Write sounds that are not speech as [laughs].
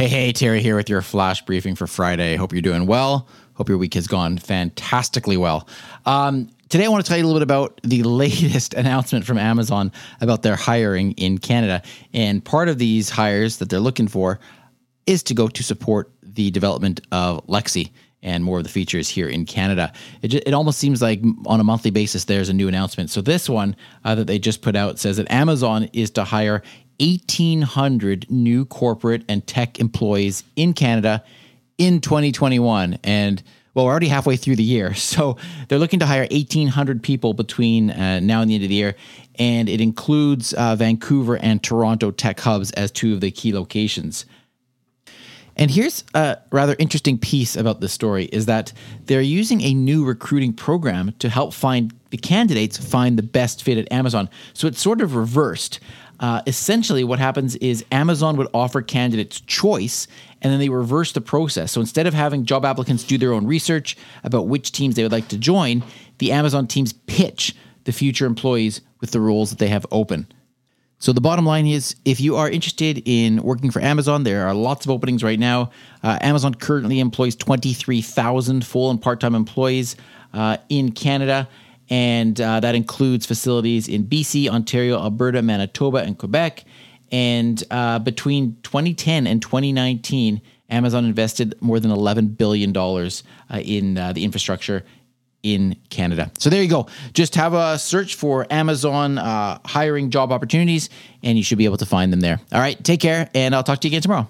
Hey, hey, Terry here with your flash briefing for Friday. Hope you're doing well. Hope your week has gone fantastically well. Um, today, I want to tell you a little bit about the [laughs] latest announcement from Amazon about their hiring in Canada. And part of these hires that they're looking for is to go to support the development of Alexa and more of the features here in Canada. It, just, it almost seems like on a monthly basis there's a new announcement. So this one uh, that they just put out says that Amazon is to hire 1,800 new corporate and tech employees in Canada in 2021. And well, we're already halfway through the year. [laughs] So they're looking to hire 1,800 people between uh, now and the end of the year. And it includes uh, Vancouver and Toronto tech hubs as two of the key locations. And here's a rather interesting piece about this story is that they're using a new recruiting program to help find the candidates find the best fit at Amazon. So it's sort of reversed. Uh, essentially, what happens is Amazon would offer candidates choice and then they reverse the process. So instead of having job applicants do their own research about which teams they would like to join, the Amazon teams pitch the future employees with the roles that they have open. So the bottom line is, if you are interested in working for Amazon, there are lots of openings right now. Uh, Amazon currently employs 23,000 full and part-time employees uh, in Canada, and uh, that includes facilities in BC, Ontario, Alberta, Manitoba, and Quebec. And uh, between 2010 and 2019, Amazon invested more than $11 billion uh, in uh, the infrastructure in Canada. So there you go. Just have a search for Amazon uh, hiring job opportunities, and you should be able to find them there. All right, take care, and I'll talk to you again tomorrow.